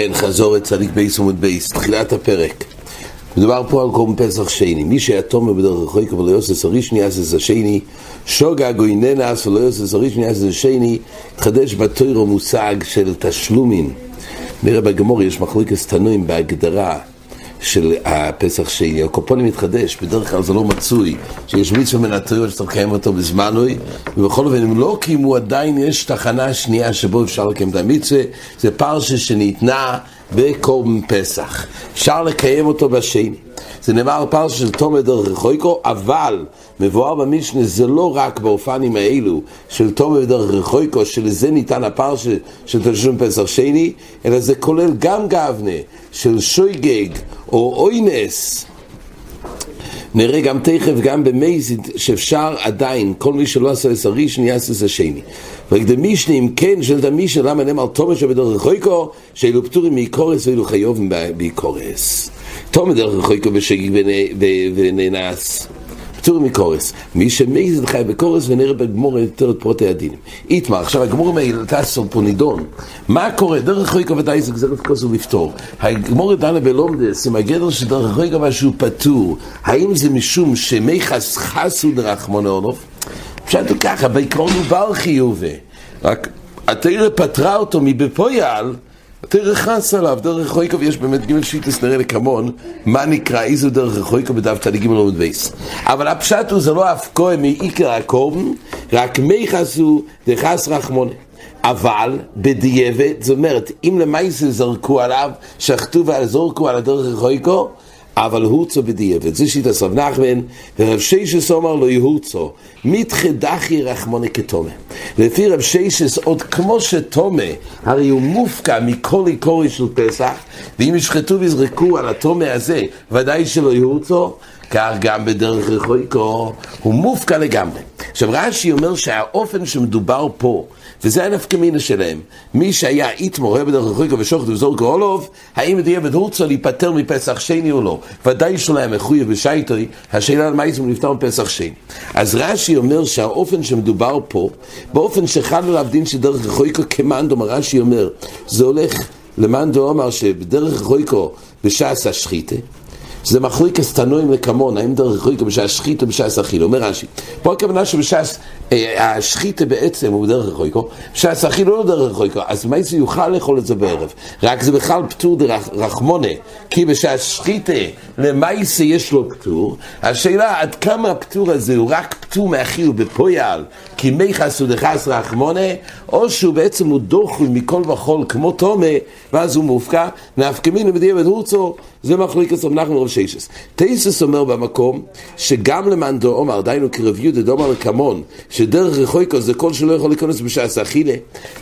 כן, חזור את צדיק בייס עמוד בייס, תחילת הפרק. מדובר פה על קורם פסח שני. מי שיתום בדרך רחוק ולא יוסס הראשני יעשס השני, שוגה גויננס ולא יוסס הראשני יעשס השני, התחדש בתוירו מושג של תשלומים. נראה בגמור יש מחלוקת תנועים בהגדרה של הפסח שני. הקופונים מתחדש, בדרך כלל זה לא מצוי, שיש מצווה מן התיאוריה שצריך לקיים אותו בזמנוי, ובכל אופן אם לא קיימו עדיין יש תחנה שנייה שבו אפשר לקיים את המצווה, זה פרשה שניתנה בקורבן פסח. אפשר לקיים אותו בשני. זה נאמר פרשה של תומר דרך רחויקו, אבל מבואר במשנה זה לא רק באופנים האלו של תומר דרך רחויקו, שלזה ניתן הפרשה של תשלום פסח שני, אלא זה כולל גם גבנה של שויגג או אוינס. נראה גם תכף, גם במייזיד, שאפשר עדיין, כל מי שלא עשה את הראשון יעשה את השני. וקדמישנה, אם כן, שואלת המשנה, למה נאמר תומר שבדרך רחויקו, שאלו פטורים מאיקורס ואלו חיובים באיקורס. תומר דרך רחויקו בשגיג ונאנס. פטור מקורס. מי שמייזד חי בקורס ונראה בגמור יותר את פרוטי הדינים. איתמר, עכשיו הגמור טסו פה נידון. מה קורה? דרך חויקה ודאי זה גזרת כוס ולפתור. הגמור דנה בלומדס עם הגדר של דרך חויקה משהו פטור. האם זה משום שמי חס חסו דרחמונו עולוף? פשוט ככה, בעיקרון הוא בר חיובי. רק התרא פטרה אותו מבפויל דרך חס עליו, דרך חויקוב, יש באמת ג' שיטס נראה לקמון, מה נקרא, איזו דרך חויקוב בדף צדיק ג' עמוד בייס. אבל הפשט הוא, זה לא אף כהן מעיקר הקורבן, רק מי חסו דחס רחמונה. אבל בדיעבד, זאת אומרת, אם למעשה זרקו עליו, שחטו וזרקו על הדרך חויקו, אבל הורצו בדיעבד. זה שיטה סרב נחמן, ורב שיישס אומר לו יהורצו, מתחדחי רחמוני כתומה. לפי רב שיישס, עוד כמו שתומה, הרי הוא מופקע מכל עיקורי של פסח, ואם ישחטו ויזרקו על התומה הזה, ודאי שלא יהורצו, כך גם בדרך רחויקו, הוא מופקע לגמרי. עכשיו רש"י אומר שהאופן שמדובר פה, וזה הנפקא מינה שלהם, מי שהיה איתמו רואה בדרך רחויקו ושוחט וזורקו אולוב, האם דיעבד הורצו להיפטר מפסח שני או לא? ודאי שלא היה מחויב בשייטוי, השאלה על מה הוא נפטר מפסח שני. אז רש"י אומר שהאופן שמדובר פה, באופן שחל עליו דין שדרך רחויקו כמאן דומר, רש"י אומר, זה הולך למאן דומר שבדרך רחויקו בשעס השחיתה, שזה מחליקס תנועים לקמון, האם דרך רחוקה בשעה או בשעה אכילה, אומר רש"י. פה הכוונה שבשעה השחיתה בעצם הוא בדרך רחוקו, בשעה אכילה לא דרך רחוקו, אז מה זה יוכל לאכול את זה בערב? רק זה בכלל פטור דרחמונה, כי בשעה שחיתה למעשה יש לו פטור, השאלה עד כמה הפטור הזה הוא רק פטור מאכיל בפויל, כי מי חסו דחס רחמונה, או שהוא בעצם הוא דוחוי מכל וכול כמו תומה, ואז הוא מופקע, נפקמינו בדיעבד הורצו, זה מחליקס רב רב ששס. תייסס אומר במקום שגם למאן דו אומר, דיינו כרב יהודה דומר לקמון, שדרך רחויקו זה כל שלא יכול להיכנס בשעס אכילה.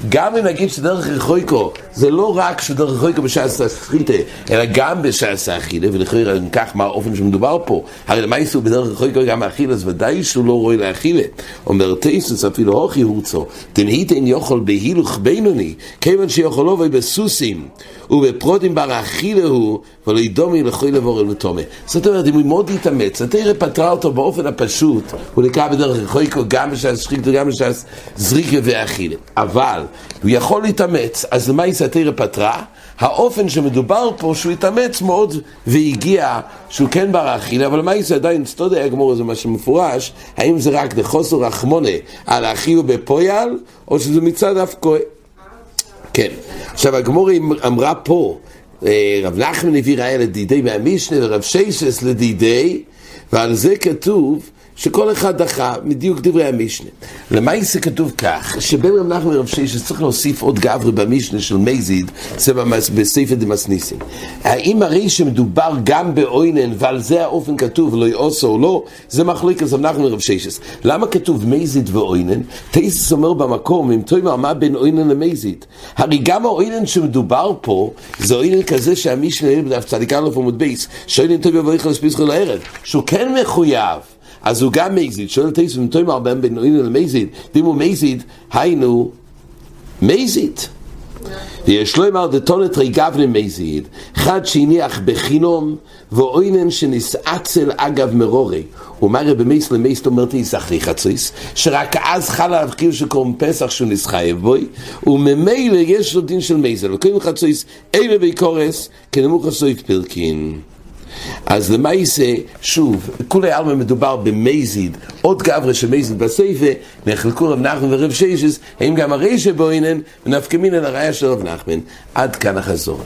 גם אם נגיד שדרך רחויקו זה לא רק שדרך רחויקו בשעס אכילה, אלא גם בשעס אכילה, ולכן אם כך מה האופן שמדובר פה, הרי למה יסו בדרך רחויקו גם אכילה, אז ודאי שהוא לא רואה לאכילה. אומר תייסס אפילו הוכי הורצו, דנהיתן יוכל בהילוך בינוני, כיוון שיכולו בסוסים ובפרודים בר אכילה הוא, ולא ידומי לכוי לבורא ותומה. זאת אומרת, אם הוא מאוד יתאמץ, התרא פתרה אותו באופן הפשוט, הוא נקרא בדרך רחויקו גם בשעת שחיקתו, גם בשעת זריקה ואכילה. אבל, הוא יכול להתאמץ, אז למה יצא התרא פתרה? האופן שמדובר פה, שהוא התאמץ מאוד והגיע שהוא כן בר אכילה, אבל מה יצא עדיין, סטודי הגמור הזה, מה שמפורש, האם זה רק לחוסר רחמונה על האכילו בפויל, או שזה מצד אף כהן. כן. עכשיו הגמור אמרה פה, רב נחמן הביא ראיה לדידי מהמשנה ורב שייסס לדידי, ועל זה כתוב שכל אחד דחה מדיוק דברי המשנה. למעשה כתוב כך, שבין רב נחמן ורב שייסס צריך להוסיף עוד גברי במשנה של מייזיד, זה בספר דמסניסים. האם הרי שמדובר גם באוינן, ועל זה האופן כתוב, לא יעושו או לא, זה מחליק אז רב נחמן ורב שייסס. למה כתוב מייזיד ואוינן? תייסס אומר במקום, אם תאמר מה בין אוינן למייזיד? הרי גם האוינן שמדובר פה, זה אוינן כזה שהמשנה בדף צדיק א' עמוד בייס, שאוינן יבוא איכל לספיסך לערב, שהוא כן מחויב. אז הוא גם מזיד, שואל תייס אם תאמר בהם בין אוינן למזיד, דימו מזיד, היינו מזיד. ויש לו אמר דתונת ריגבנה מזיד, חד שהניח בחינום, ואוינן שנסעצל אגב מרורי. הוא אומר במייס למייס אומרת לי אחרי חצויס, שרק אז חל עליו חיוב שקוראים פסח שהוא נסחייב בוי, וממילא יש לו דין של מייזל, וקוראים חצויס אימה ביקורס, כנמוך הסויף פרקין. אז למעשה, שוב, כולי עלמא מדובר במזיד, עוד גברה של מזיד בסייפה, נחלקו רב נחמן ורב שיישס, האם גם הרי שבוינן, ונפקמין על הראיה של רב נחמן. עד כאן החזור.